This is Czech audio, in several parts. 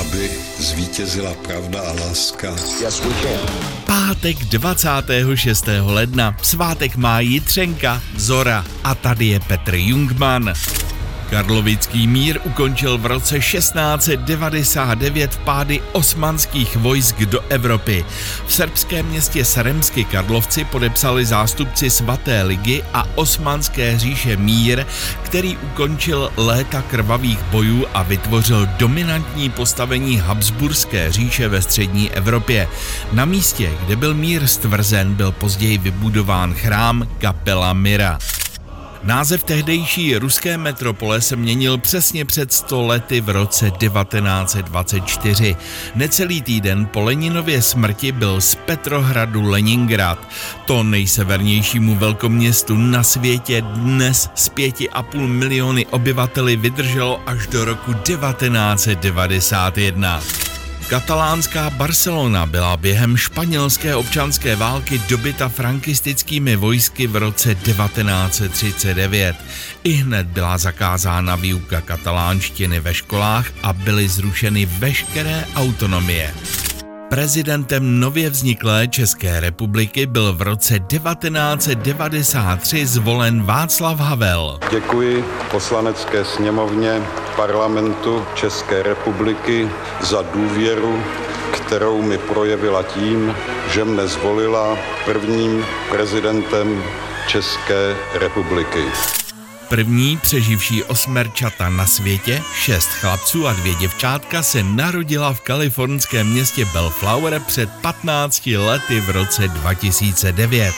aby zvítězila pravda a láska. Yes, we can. Pátek 26. ledna, svátek má Jitřenka, Zora a tady je Petr Jungman. Karlovický mír ukončil v roce 1699 vpády osmanských vojsk do Evropy. V srbském městě Sremsky Karlovci podepsali zástupci svaté ligy a osmanské říše mír, který ukončil léta krvavých bojů a vytvořil dominantní postavení Habsburské říše ve střední Evropě. Na místě, kde byl mír stvrzen, byl později vybudován chrám Kapela Mira. Název tehdejší ruské metropole se měnil přesně před 100 lety v roce 1924. Necelý týden po Leninově smrti byl z Petrohradu Leningrad. To nejsevernějšímu velkoměstu na světě dnes s 5,5 miliony obyvateli vydrželo až do roku 1991. Katalánská Barcelona byla během španělské občanské války dobyta frankistickými vojsky v roce 1939. I hned byla zakázána výuka katalánštiny ve školách a byly zrušeny veškeré autonomie. Prezidentem nově vzniklé České republiky byl v roce 1993 zvolen Václav Havel. Děkuji poslanecké sněmovně parlamentu České republiky za důvěru, kterou mi projevila tím, že mne zvolila prvním prezidentem České republiky. První přeživší osmerčata na světě, šest chlapců a dvě děvčátka, se narodila v kalifornském městě Bellflower před 15 lety v roce 2009.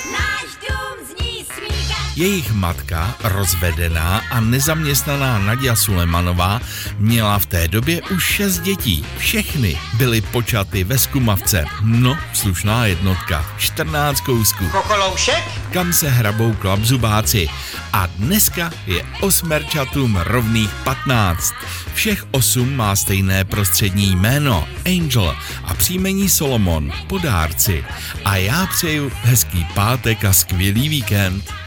Jejich matka, rozvedená a nezaměstnaná Nadia Sulemanová, měla v té době už šest dětí. Všechny byly počaty ve Skumavce. No, slušná jednotka. 14 kousků. Kokoloušek? Kam se hrabou klapzubáci. A dneska je osmerčatům rovných 15. Všech osm má stejné prostřední jméno Angel a příjmení Solomon, podárci. A já přeju hezký pátek a skvělý víkend.